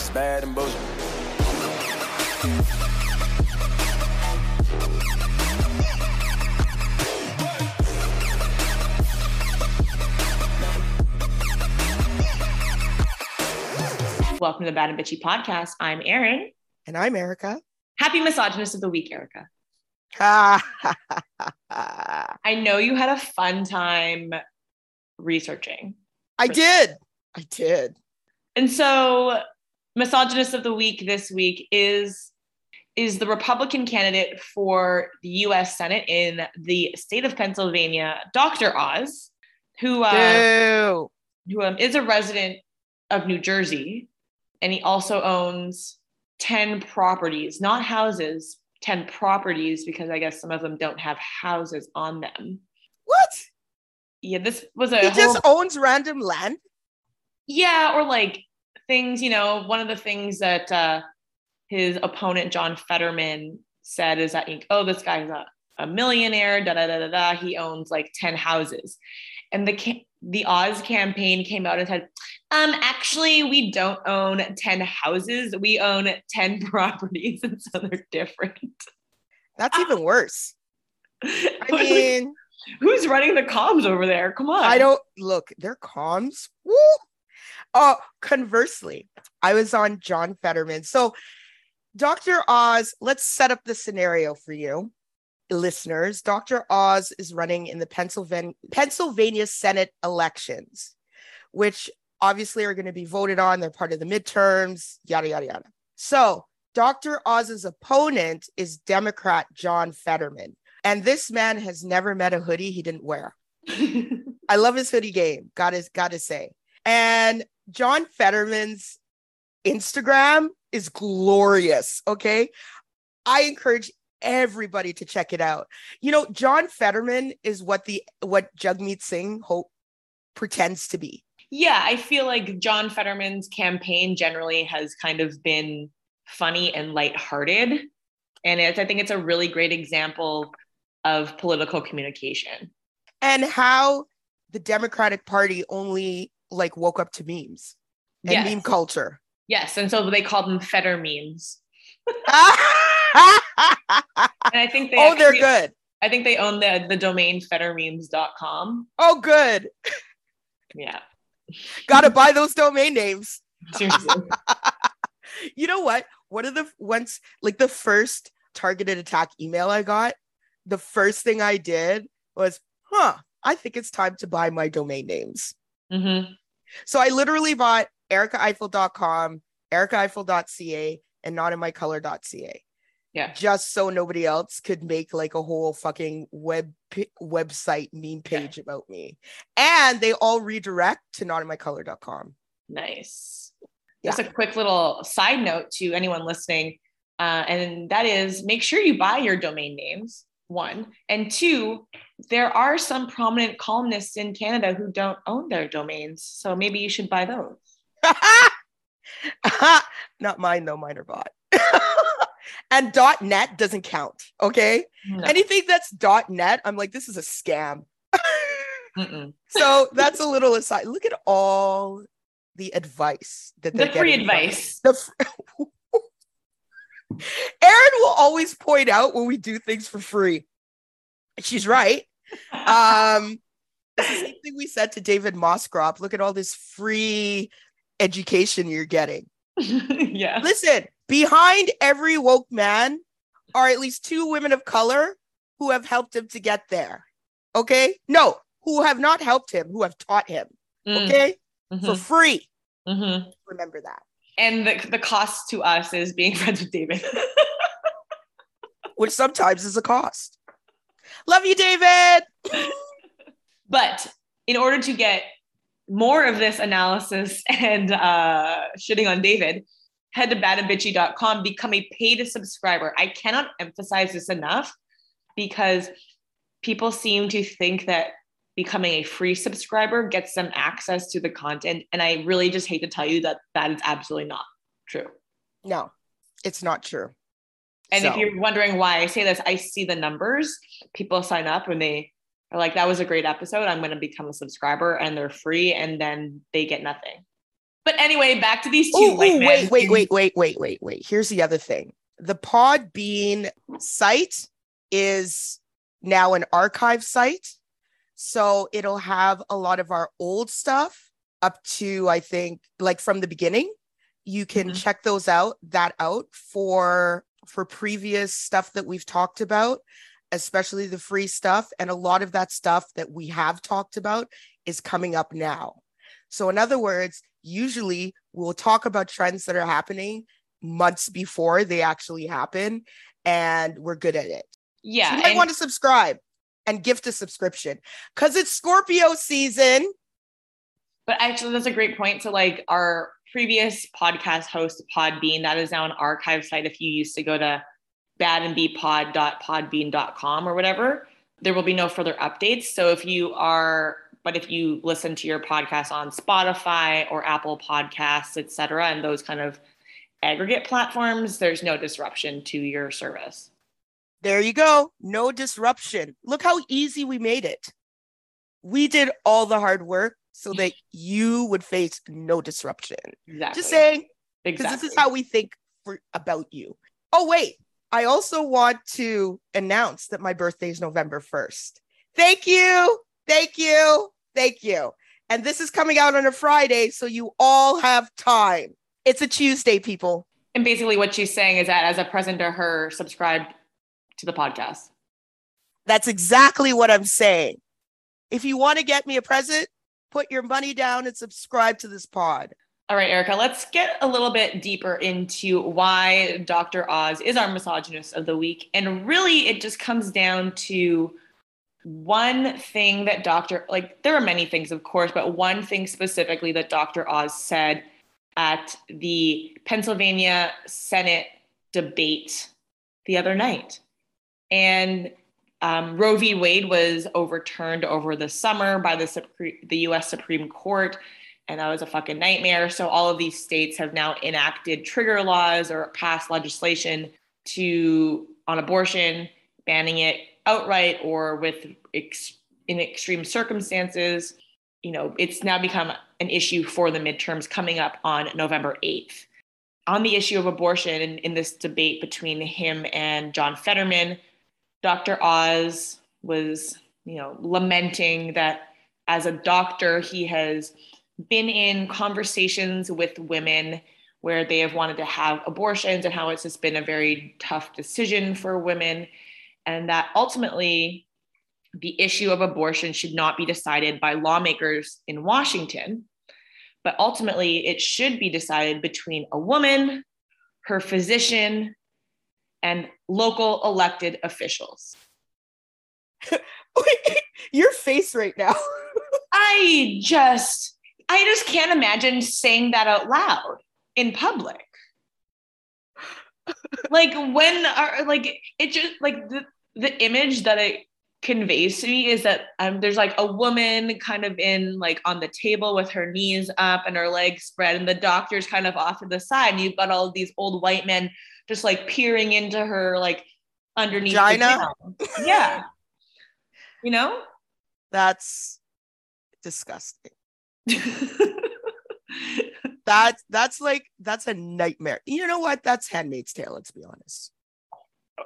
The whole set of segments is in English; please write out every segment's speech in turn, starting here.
It's bad and bullshit. Welcome to the Bad and Bitchy podcast. I'm Erin. And I'm Erica. Happy Misogynist of the Week, Erica. I I know you had a fun time researching. I did. I did. And so, Misogynist of the Week this week is is the Republican candidate for the US Senate in the state of Pennsylvania, Dr. Oz, who uh, who um, is a resident of New Jersey, and he also owns 10 properties, not houses, 10 properties, because I guess some of them don't have houses on them. What? Yeah, this was a He whole, just owns random land? yeah, or like things, you know, one of the things that uh, his opponent, John Fetterman, said is that, oh, this guy's a, a millionaire, da da da da da. He owns like 10 houses. And the the Oz campaign came out and said, um, actually, we don't own 10 houses. We own 10 properties. And so they're different. That's even worse. I mean, who's running the comms over there? Come on. I don't look, they're comms. Woo. Oh, conversely, I was on John Fetterman. So, Dr. Oz, let's set up the scenario for you, listeners. Dr. Oz is running in the Pennsylvania, Pennsylvania Senate elections, which obviously are going to be voted on. They're part of the midterms, yada, yada, yada. So, Dr. Oz's opponent is Democrat John Fetterman. And this man has never met a hoodie he didn't wear. I love his hoodie game. Gotta gotta say. And John Fetterman's Instagram is glorious. Okay. I encourage everybody to check it out. You know, John Fetterman is what the what Jagmeet Singh hope pretends to be. yeah, I feel like John Fetterman's campaign generally has kind of been funny and lighthearted. And it's, I think it's a really great example of political communication. And how the Democratic Party only like woke up to memes and Yes. meme culture. Yes. And so they called them Fetter memes. oh, And I think they oh, they're good. I think they own the, the domain fettermemes.com. Oh, good. Yeah. Gotta buy those domain names. Seriously. you know what? One of the once like the first targeted attack email I got, the first thing I did was, huh, I think it's time to buy my domain names. Mhm. So I literally bought ericaifill.com, ericaifill.ca, and notinmycolor.ca. Yeah. Just so nobody else could make like a whole fucking web p- website meme page about me. And they all redirect to notinmycolor.com. Nice. Yeah. Just a quick little side note to anyone listening, uh, and that is make sure you buy your domain names. One and two, there are some prominent columnists in Canada who don't own their domains, so maybe you should buy those. Not mine though, mine are bought. and .dot .net doesn't count. Okay. No. Anything that's dot .net, I'm like, this is a scam. So that's a little aside. Look at all the advice that The they're free getting advice. The fr- Erin will always point out when we do things for free. She's right. Um, it's the same thing we said to David Moscrop. Look at all this free education you're getting. yeah. Listen, behind every woke man are at least two women of color who have helped him to get there. Okay? No, who have not helped him, who have taught him. Mm, Okay? mhm, For free. mhm. Remember that. And the, the cost to us is being friends with David. Which sometimes is a cost. Love you, David. But in order to get more of this analysis and uh, shitting on David, head to badandbitchy.com, become a paid subscriber. I cannot emphasize this enough because people seem to think that becoming a free subscriber gets them access to the content. And I really just hate to tell you that that is absolutely not true. No, it's not true. And if you're wondering why I say this, I see the numbers. People sign up and they are like, that was a great episode. I'm going to become a subscriber and they're free and then they get nothing. But anyway, back to these two Ooh, white ooh, men. wait, wait, wait, wait, wait, wait, wait. Here's the other thing. The Podbean site is now an archive site. So it'll have a lot of our old stuff up to, I think, like from the beginning. You can Mhm. check those out, that out for for previous stuff that we've talked about, especially the free stuff. And a lot of that stuff that we have talked about is coming up now. So, in other words, usually we'll talk about trends that are happening months before they actually happen, and we're good at it. Yeah. So you might and- want to subscribe and gift a subscription because it's Scorpio season. But actually, that's a great point. So, like our previous podcast host, Podbean, that is now an archive site. If you used to go to badandbpod.podbean.com or whatever, there will be no further updates. So, if you are, but if you listen to your podcast on Spotify or Apple Podcasts, et cetera, and those kind of aggregate platforms, there's no disruption to your service. There you go. No disruption. Look how easy we made it. We did all the hard work so that you would face no disruption. Exactly. Just saying, because exactly. this is how we think for about you. Oh, wait. I also want to announce that my birthday is November 1st. Thank you. Thank you. Thank you. And this is coming out on a Friday, so you all have time. It's a Tuesday, people. And basically, what she's saying is that as a present to her, subscribe to the podcast. That's exactly what I'm saying. If you want to get me a present, put your money down and subscribe to this pod. All right, Erica, let's get a little bit deeper into why Dr. Oz is our misogynist of the week. And really, it just comes down to one thing that Dr. like there are many things, of course, but one thing specifically that Dr. Oz said at the Pennsylvania Senate debate the other night. And um, Roe v. Wade was overturned over the summer by the, Supre- the US Supreme Court, and that was a fucking nightmare. So, all of these states have now enacted trigger laws or passed legislation to on abortion, banning it outright or with ex- in extreme circumstances. You know, it's now become an issue for the midterms coming up on November 8th. On the issue of abortion, in, in this debate between him and John Fetterman, Dr. Oz was, you know, lamenting that as a doctor, he has been in conversations with women where they have wanted to have abortions and how it's just been a very tough decision for women. And that ultimately, the issue of abortion should not be decided by lawmakers in Washington, but ultimately, it should be decided between a woman, her physician, and local elected officials. Your face right now. I just, I just can't imagine saying that out loud in public. like when are like it just like the the image that it conveys to me is that um there's like a woman kind of in like on the table with her knees up and her legs spread and the doctor's kind of off to the side and you've got all of these old white men just like peering into her like underneath Vagina? yeah you know That's disgusting. That's that's like that's a nightmare. You know what? That's Handmaid's Tale. Let's be honest.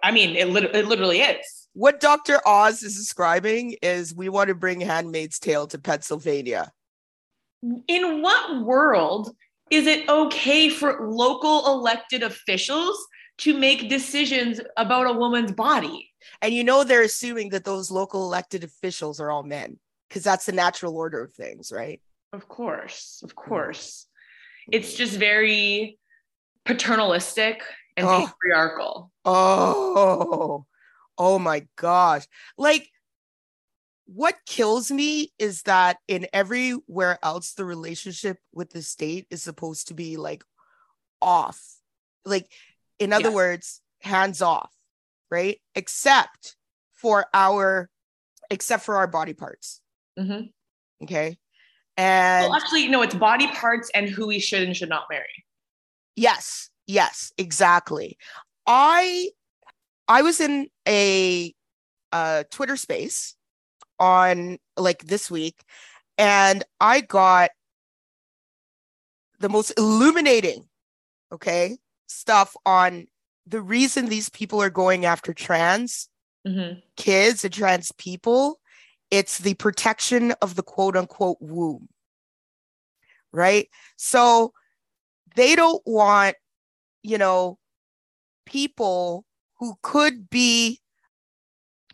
I mean, it, lit- it literally is. What Dr. Oz is describing is we want to bring Handmaid's Tale to Pennsylvania. In what world is it okay for local elected officials to make decisions about a woman's body? And you know they're assuming that those local elected officials are all men because that's the natural order of things, right? Of course, of mm. course. Mm. It's just very paternalistic and Oh. patriarchal. Oh, oh my gosh. Like, what kills me is that in everywhere else, the relationship with the state is supposed to be like off. Like, in other Yeah. words, hands off, right? Except for our, except for our body parts. Mhm. Okay. And Well, actually, no, it's body parts and who we should and should not marry. Yes, yes, exactly. I I was in a uh Twitter space on like this week and I got the most illuminating, okay, stuff on the reason these people are going after trans Mm-hmm. kids and trans people. It's the protection of the quote unquote womb. Right. So they don't want, you know, people who could be,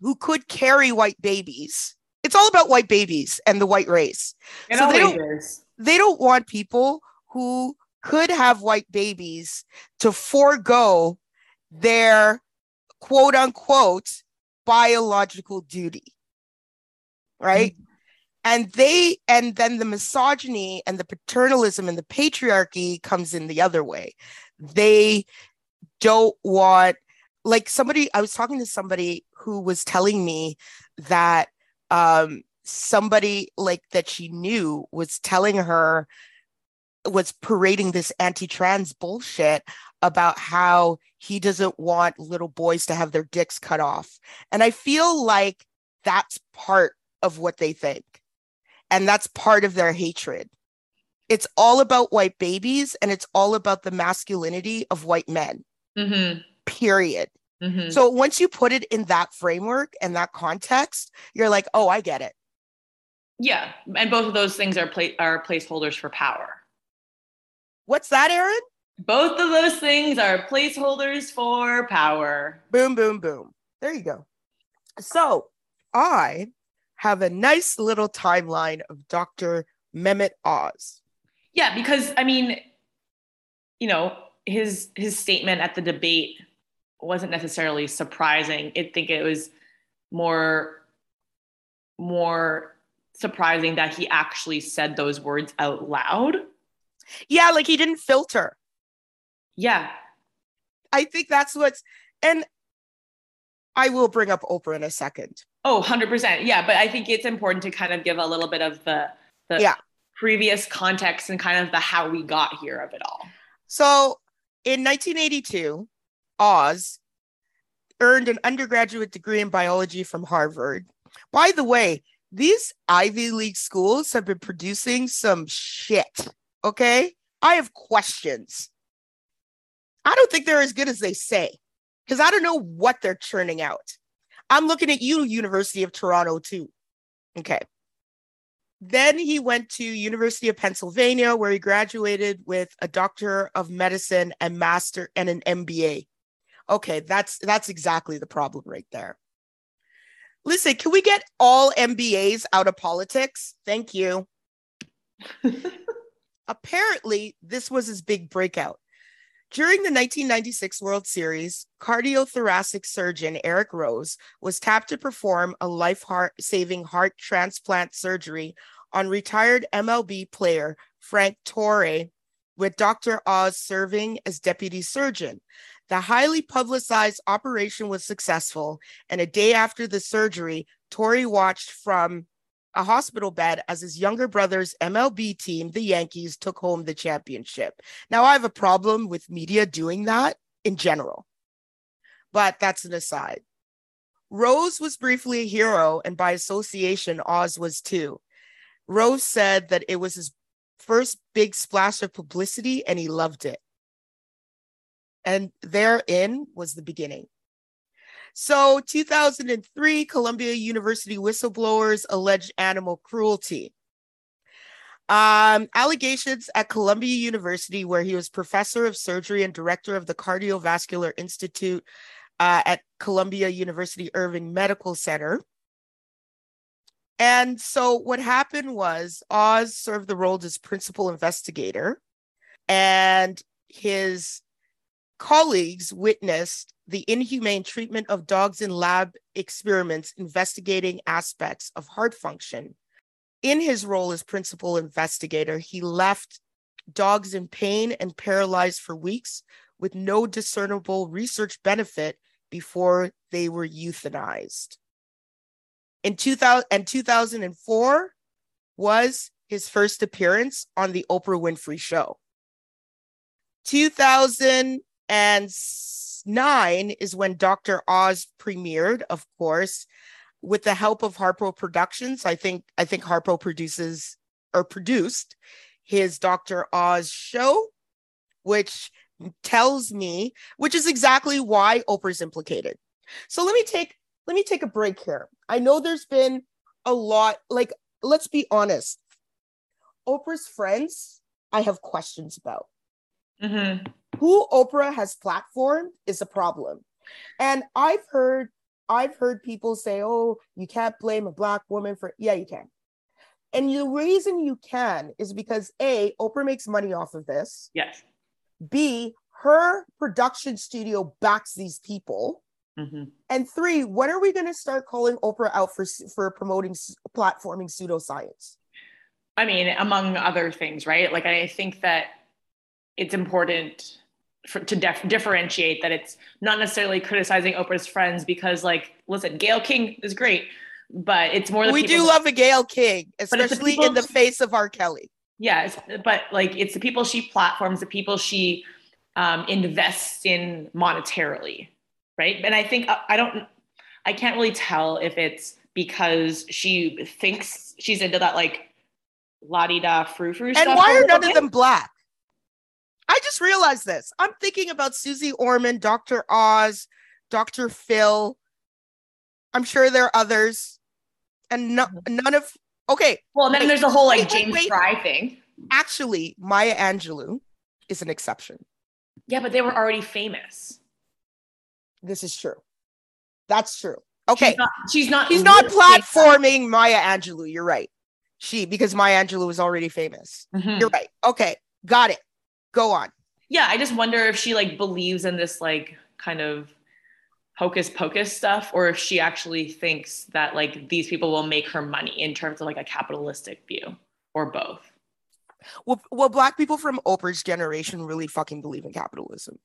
who could carry white babies. It's all about white babies and the white race. It So they is. They don't want people who could have white babies to forego their quote unquote biological duty. Right. And they, and then the misogyny and the paternalism and the patriarchy comes in the other way. They don't want, like somebody, I was talking to somebody who was telling me that um, somebody like that she knew was telling her, was parading this anti trans bullshit about how he doesn't want little boys to have their dicks cut off. And I feel like that's part of what they think. And that's part of their hatred. It's all about white babies and it's all about the masculinity of white men, Mm-hmm. period. Mm-hmm. So once you put it in that framework and that context, you're like, oh, I get it. yeah, and both of those things are pla- are placeholders for power. What's that, Erin? Both of those things are placeholders for power. Boom, boom, boom. There you go. So I have a nice little timeline of Dr. Mehmet Oz. Yeah, because I mean, you know, his his statement at the debate wasn't necessarily surprising. I think it was more more surprising that he actually said those words out loud. Yeah, like he didn't filter. Yeah. I think that's what's, and I will bring up Oprah in a second. Oh, 100%. Yeah, but I think it's important to kind of give a little bit of the the Yeah. previous context and kind of the how we got here of it all. So in 1982, Oz earned an undergraduate degree in biology from Harvard. By the way, these Ivy League schools have been producing some shit. Okay. I have questions. I don't think they're as good as they say because I don't know what they're churning out. I'm looking at you, University of Toronto, too. Okay. Then he went to University of Pennsylvania, where he graduated with a doctor of medicine and master and an MBA. Okay, that's that's exactly the problem right there. Listen, can we get all MBAs out of politics? Thank you. Apparently, this was his big breakout. During the 1996 World Series, cardiothoracic surgeon Eric Rose was tapped to perform a life saving heart transplant surgery on retired MLB player Frank Torre, with Dr. Oz serving as deputy surgeon. The highly publicized operation was successful, and a day after the surgery, Torre watched from a hospital bed as his younger brother's MLB team, the Yankees, took home the championship. Now, I have a problem with media doing that in general, but that's an aside. Rose was briefly a hero, and by association, Oz was too. Rose said that it was his first big splash of publicity and he loved it. And therein was the beginning. So, 2003, Columbia University whistleblowers alleged animal cruelty. Um, allegations at Columbia University, where he was professor of surgery and director of the Cardiovascular Institute uh, at Columbia University Irving Medical Center. And so, what happened was Oz served the role as principal investigator, and his colleagues witnessed the inhumane treatment of dogs in lab experiments investigating aspects of heart function. In his role as principal investigator, he left dogs in pain and paralyzed for weeks with no discernible research benefit before they were euthanized. In 2000 and 2004 was his first appearance on the Oprah Winfrey Show. 2009 is when Dr. Oz premiered, of course, with the help of Harpo Productions. I think I think Harpo produces or produced his Dr. Oz show, which tells me, which is exactly why Oprah's implicated. So let me take let me take a break here. I know there's been a lot, like, let's be honest. Oprah's friends, I have questions about. Mm-hmm. Who Oprah has platformed is a problem. And I've heard I've heard people say, "Oh, you can't blame a black woman for." Yeah, you can. And the reason you can is because A, Oprah makes money off of this. Yes. B, her production studio backs these people. Mm-hmm. And three, when are we going to start calling Oprah out for for promoting platforming pseudoscience? I mean, among other things, right? Like, I think that it's important for, to def- differentiate that it's not necessarily criticizing Oprah's friends because, like, listen, Gayle King is great, but it's more. we do love a Gayle King, especially the in the face of R. Kelly. Yes, but like, it's the people she platforms, the people she um, invests in monetarily, right? And I think I don't, I can't really tell if it's because she thinks she's into that like la di da frou frou. And why are none of them black? I just realized this. I'm thinking about Susie Orman, Dr. Oz, Dr. Phil. I'm sure there are others, and no, mm-hmm. none of. Okay. Well, then there's a whole like wait, James wait, Frey thing. Actually, Maya Angelou is an exception. Yeah, but they were already famous. This is true. That's true. Okay. She's not. She's not, He's not platforming Maya Angelou. You're right. She because Maya Angelou was already famous. Mm-hmm. You're right. Okay, got it. Go on. Yeah, I just wonder if she like believes in this like kind of hocus pocus stuff or if she actually thinks that like these people will make her money in terms of like a capitalistic view or both. Well, well, black people from Oprah's generation really fucking believe in capitalism.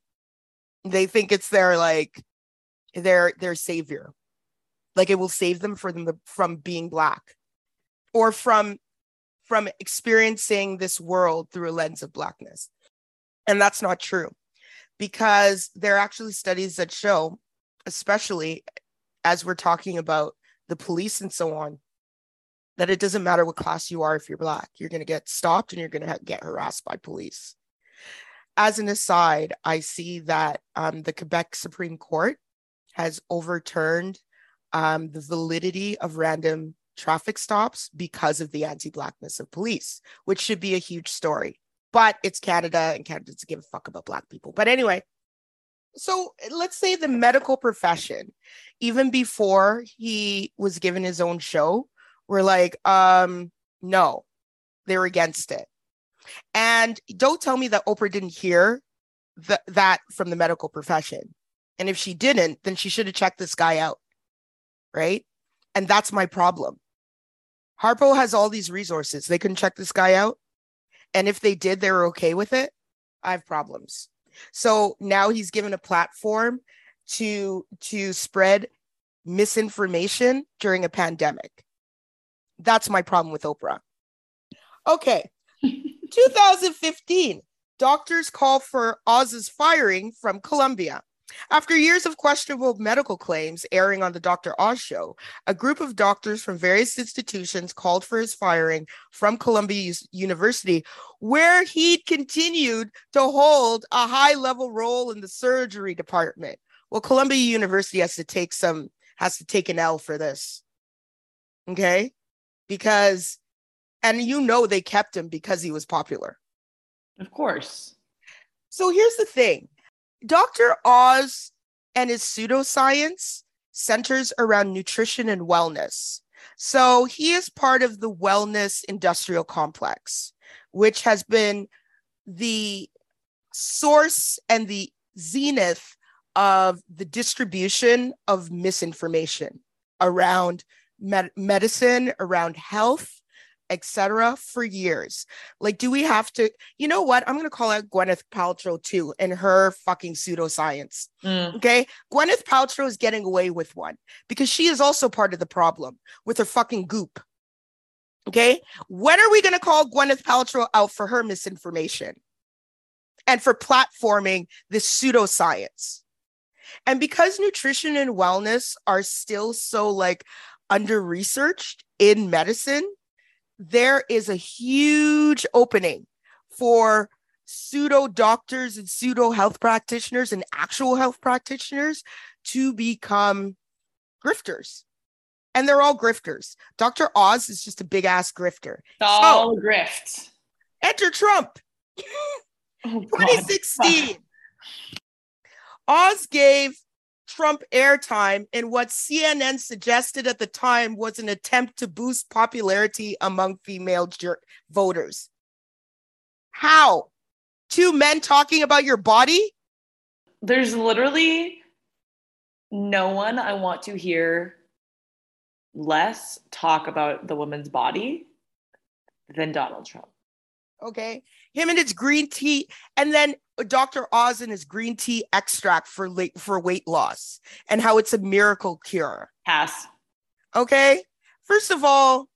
They think it's their like their their savior. Like it will save them for them from being black or from from experiencing this world through a lens of blackness and that's not true because there are actually studies that show especially as we're talking about the police and so on that it doesn't matter what class you are if you're black you're going to get stopped and you're going to get harassed by police as an aside i see that um, the quebec supreme court has overturned um, the validity of random traffic stops because of the anti-blackness of police, which should be a huge story. But it's Canada, and Canada doesn't give a fuck about black people. But anyway, so let's say the medical profession, even before he was given his own show, were like, um, no, they're against it. And don't tell me that Oprah didn't hear th- that from the medical profession. And if she didn't, then she should have checked this guy out. Right. And that's my problem. Harpo has all these resources. They couldn't check this guy out. And if they did, they were okay with it. I have problems. So now he's given a platform to to spread misinformation during a pandemic. That's my problem with Oprah. Okay. 2015, doctors call for Oz's firing from Columbia. After years of questionable medical claims airing on the Dr. Oz show, a group of doctors from various institutions called for his firing from Columbia University, where he'd continued to hold a high level role in the surgery department. Well, Columbia University has to take some, has to take an L for this. Okay. Because, and you know, they kept him because he was popular. Of course. So here's the thing Dr. Oz and his pseudoscience centers around nutrition and wellness. So he is part of the wellness industrial complex, which has been the source and the zenith of the distribution of misinformation around med- medicine, around health, etc for years. Like do we have to you know what? I'm going to call out gwyneth paltrow too and her fucking pseudoscience mm. okay? Gwyneth paltrow is getting away with one because she is also part of the problem with her fucking goop okay? When are we going to call gwyneth paltrow out for her misinformation and for platforming this pseudoscience? And because nutrition and wellness are still so like under researched in medicine there is a huge opening for pseudo doctors and pseudo health practitioners and actual health practitioners to become grifters. And they're all grifters. Dr. Oz is just a big ass grifter. It's all so, grift. Enter Trump. Oh, 2016. Oz gave Trump airtime in what CNN suggested at the time was an attempt to boost popularity among female jur- voters. How? Two men talking about your body? There's literally no one I want to hear less talk about the woman's body than Donald Trump. Okay. Him and his green tea, and then Dr. Oz and his green tea extract for late, for weight loss and how it's a miracle cure. Pass. Okay. First of all,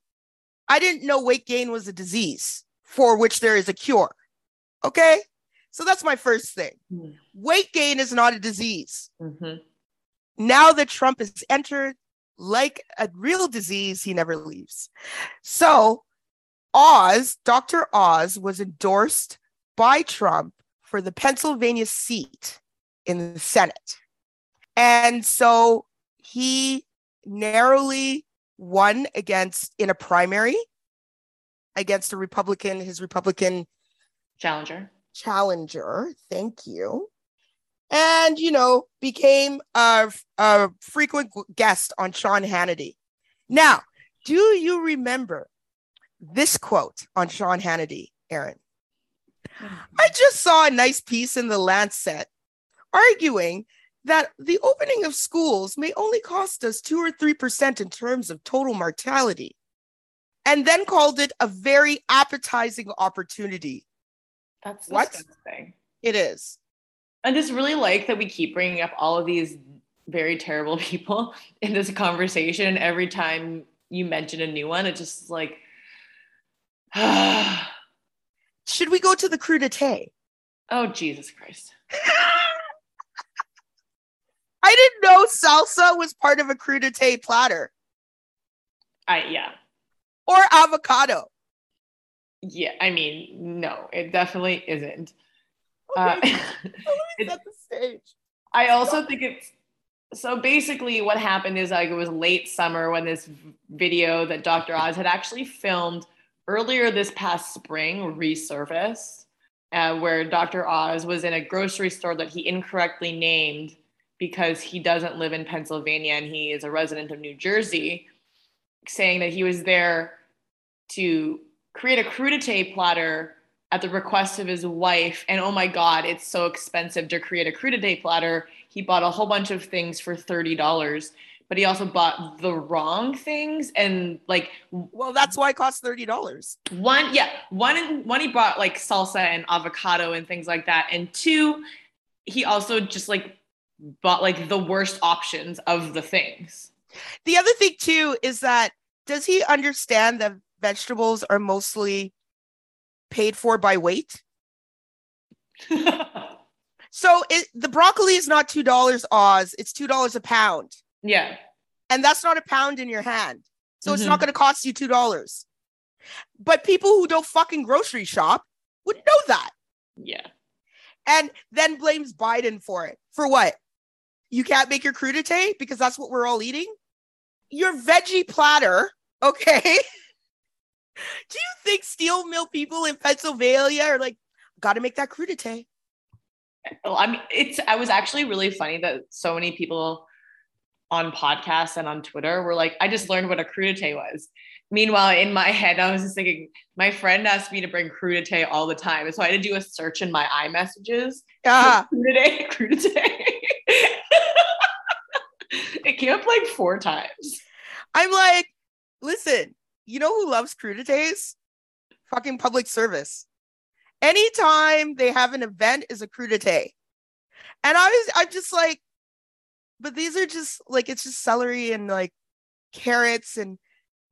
I didn't know weight gain was a disease for which there is a cure. Okay. So that's my first thing. Mm. Weight gain is not a disease. Mm-hmm. Now that Trump has entered, like a real disease, he never leaves. So Oz, Dr. Oz, was endorsed by Trump for the Pennsylvania seat in the Senate. And so he narrowly won against in a primary against a Republican, his Republican challenger. Challenger, thank you. And, you know, became a, a frequent guest on Sean Hannity. Now, do you remember this quote on Sean Hannity, Erin? I just saw a nice piece in the Lancet arguing that the opening of schools may only cost us two or three percent in terms of total mortality, and then called it a very appetizing opportunity. That's what disgusting. it is. I just really like that we keep bringing up all of these very terrible people in this conversation. Every time you mention a new one, it just like. Should we go to the crudité? Oh, Jesus Christ. I didn't know salsa was part of a crudité platter. I yeah. Or avocado. Yeah, I mean, no, it definitely isn't. Okay. Uh, set the stage. I also think it's so basically what happened is like it was late summer when this video that Dr. Oz had actually filmed earlier this past spring resurfaced, uh, where Dr. Oz was in a grocery store that he incorrectly named because he doesn't live in Pennsylvania and he is a resident of New Jersey, saying that he was there to create a crudité platter at the request of his wife. And oh my God, it's so expensive to create a crudité platter. He bought a whole bunch of things for $30 but he also bought the wrong things and like well that's why it costs $30 one yeah one one he bought like salsa and avocado and things like that and two he also just like bought like the worst options of the things. The other thing too is that does he understand that vegetables are mostly paid for by weight? So it, the broccoli is not two dollars oz. It's two dollars a pound yeah. And that's not a pound in your hand. So mm-hmm. it's not mm-hmm. going to cost you $2. But people who don't fucking grocery shop would know that. Yeah. And then blames Biden for it. For what? You can't make your crudité because that's what we're all eating? Your veggie platter, okay? Do you think steel mill people in Pennsylvania are like, gotta make that crudité? Well, I mean, it's I was actually really funny that so many people on podcasts and on Twitter were like, I just learned what a crudité was. Meanwhile, in my head, I was just thinking, my friend asked me to bring crudité all the time. So I had to do a search in my iMessages. Yeah. Crudité, crudité. it came up like four times. I'm like, listen, you know who loves crudités? Fucking public service. Anytime they have an event is a crudité. And I was, I'm just like, but these are just like it's just celery and like carrots and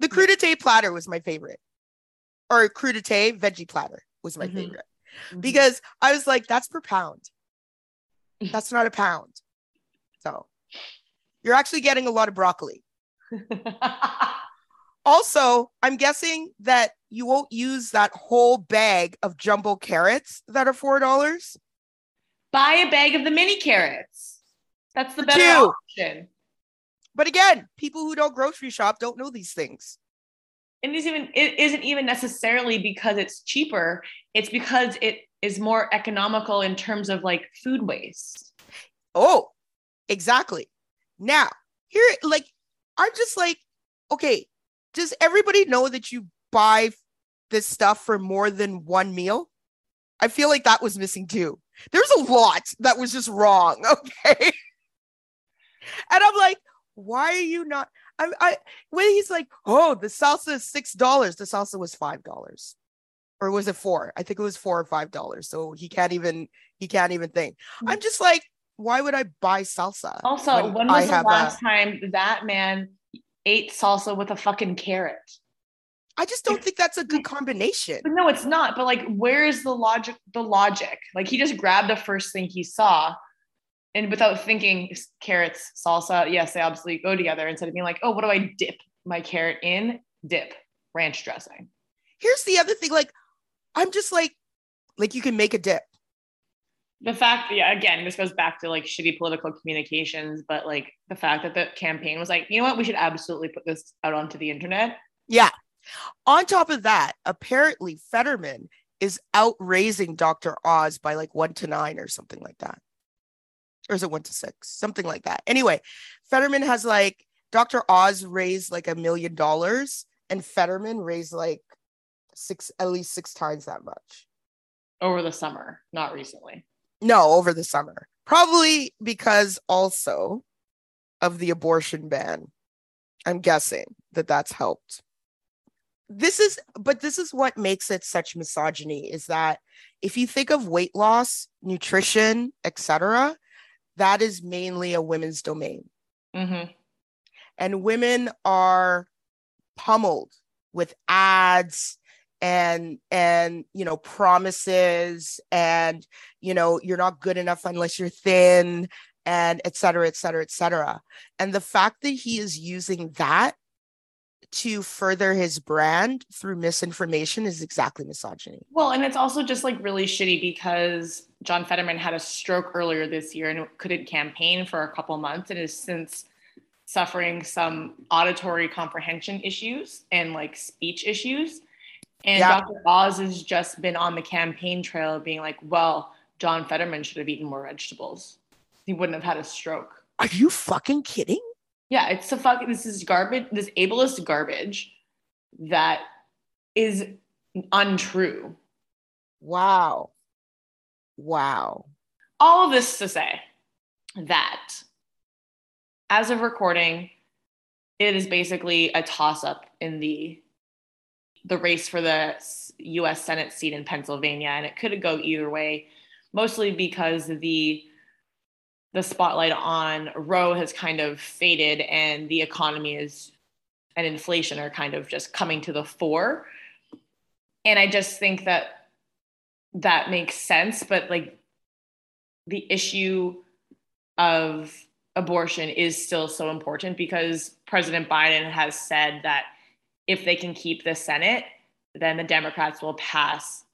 the crudité platter was my favorite or crudité veggie platter was my mm-hmm. favorite mm-hmm. because i was like that's per pound that's not a pound so you're actually getting a lot of broccoli also i'm guessing that you won't use that whole bag of jumbo carrots that are four dollars. Buy a bag of the mini carrots. That's the better Two. option. But again, people who don't grocery shop don't know these things. And isn't even it isn't even necessarily because it's cheaper. It's because it is more economical in terms of like food waste. Oh, exactly. Now, here, like, I'm just like, okay, does everybody know that you buy this stuff for more than one meal? I feel like that was missing too. There's a lot that was just wrong. Okay. And I'm like, why are you not? I, I when he's like, oh, the salsa is six dollars. The salsa was five dollars, or was it four? I think it was four or five dollars. So he can't even he can't even think. Hmm. I'm just like, why would I buy salsa? Also, when when I was the have a- last time that man ate salsa with a fucking carrot? I just don't think that's a good combination. But no, it's not. But like, where is the logic? The logic? Like, he just grabbed the first thing he saw, and without thinking, carrots, salsa, yes, they absolutely go together. Instead of being like, oh, what do I dip my carrot in? Dip ranch dressing. Here's the other thing, like, I'm just like, like you can make a dip. The fact, yeah, again, this goes back to like shitty political communications, but like the fact that the campaign was like, you know what, we should absolutely put this out onto the internet. Yeah. On top of that, apparently Fetterman is outraising Dr. Oz by like one to nine or something like that. Or is it one to six? Something like that. Anyway, Fetterman has like Dr. Oz raised like a million dollars and Fetterman raised like six, at least six times that much. over the summer, not recently. No, over the summer. Probably because also of the abortion ban. I'm guessing that that's helped. This is, but this is what makes it such misogyny is that if you think of weight loss, nutrition, etc., that is mainly a women's domain. Mm-hmm. And women are pummeled with ads and and you know promises and you know you're not good enough unless you're thin and et cetera et cetera et cetera and the fact that he is using that to further his brand through misinformation is exactly misogyny Well, and it's also just like really shitty because John Fetterman had a stroke earlier this year and couldn't campaign for a couple months and is since suffering some auditory comprehension issues and like speech issues. And Yeah. Dr. Oz has just been on the campaign trail being like, well, John Fetterman should have eaten more vegetables. He wouldn't have had a stroke. are you fucking kidding Yeah, it's a fuck. This is garbage. This ableist garbage that is untrue. wow wow all of this to say that as of recording it is basically a toss up in the the race for the US Senate seat in Pennsylvania and it could go either way mostly because the the spotlight on Roe has kind of faded and the economy is and inflation are kind of just coming to the fore and I just think that that makes sense but like the issue of abortion is still so important because President Biden has said that if they can keep the Senate, then the Democrats will pass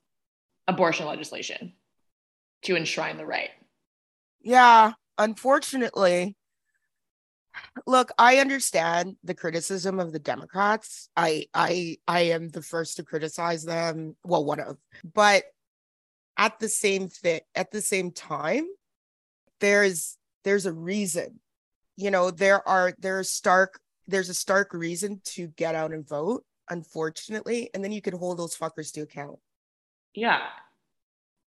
abortion legislation to enshrine the right. Yeah, unfortunately. Look, I understand the criticism of the Democrats. I I I am the first to criticize them. Well, one of. But at the same fit at the same time, there's there's a reason. You know, there are there's stark there's a stark reason to get out and vote, unfortunately, and then you can hold those fuckers to account. Yeah.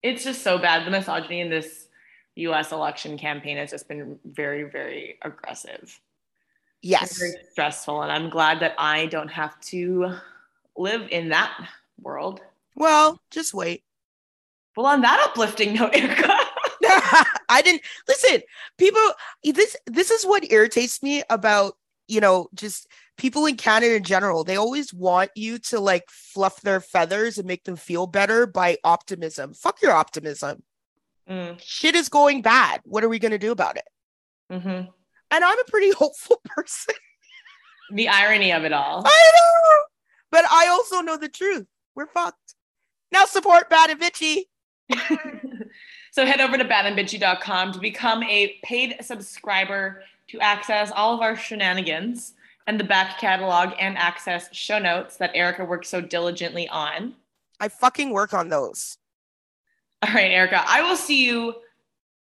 It's just so bad. The misogyny in this US election campaign has just been very, very aggressive. Yes. very stressful and i'm glad that i don't have to live in that world Well, just wait. well on that uplifting note erica I didn't listen. People, this this is what irritates me about you know just people in Canada in general. They always want you to like fluff their feathers and make them feel better by optimism. Fuck your optimism. Mm, Shit is going bad. What are we gonna do about it? mhm. And I'm a pretty hopeful person. the irony of it all I know, but I also know the truth. we're fucked. Now support Bad and Bitchy. so head over to badandbitchy.com to become a paid subscriber to access all of our shenanigans and the back catalog and access show notes that Erica works so diligently on. I fucking work on those. All right, Erica, I will see you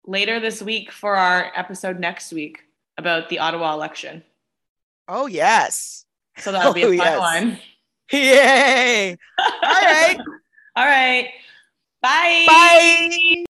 later this week for our episode next week about the Ottawa election. Oh, yes. So that'll be a oh, fun yes. one. Yay. All right. All right. Bye. Bye.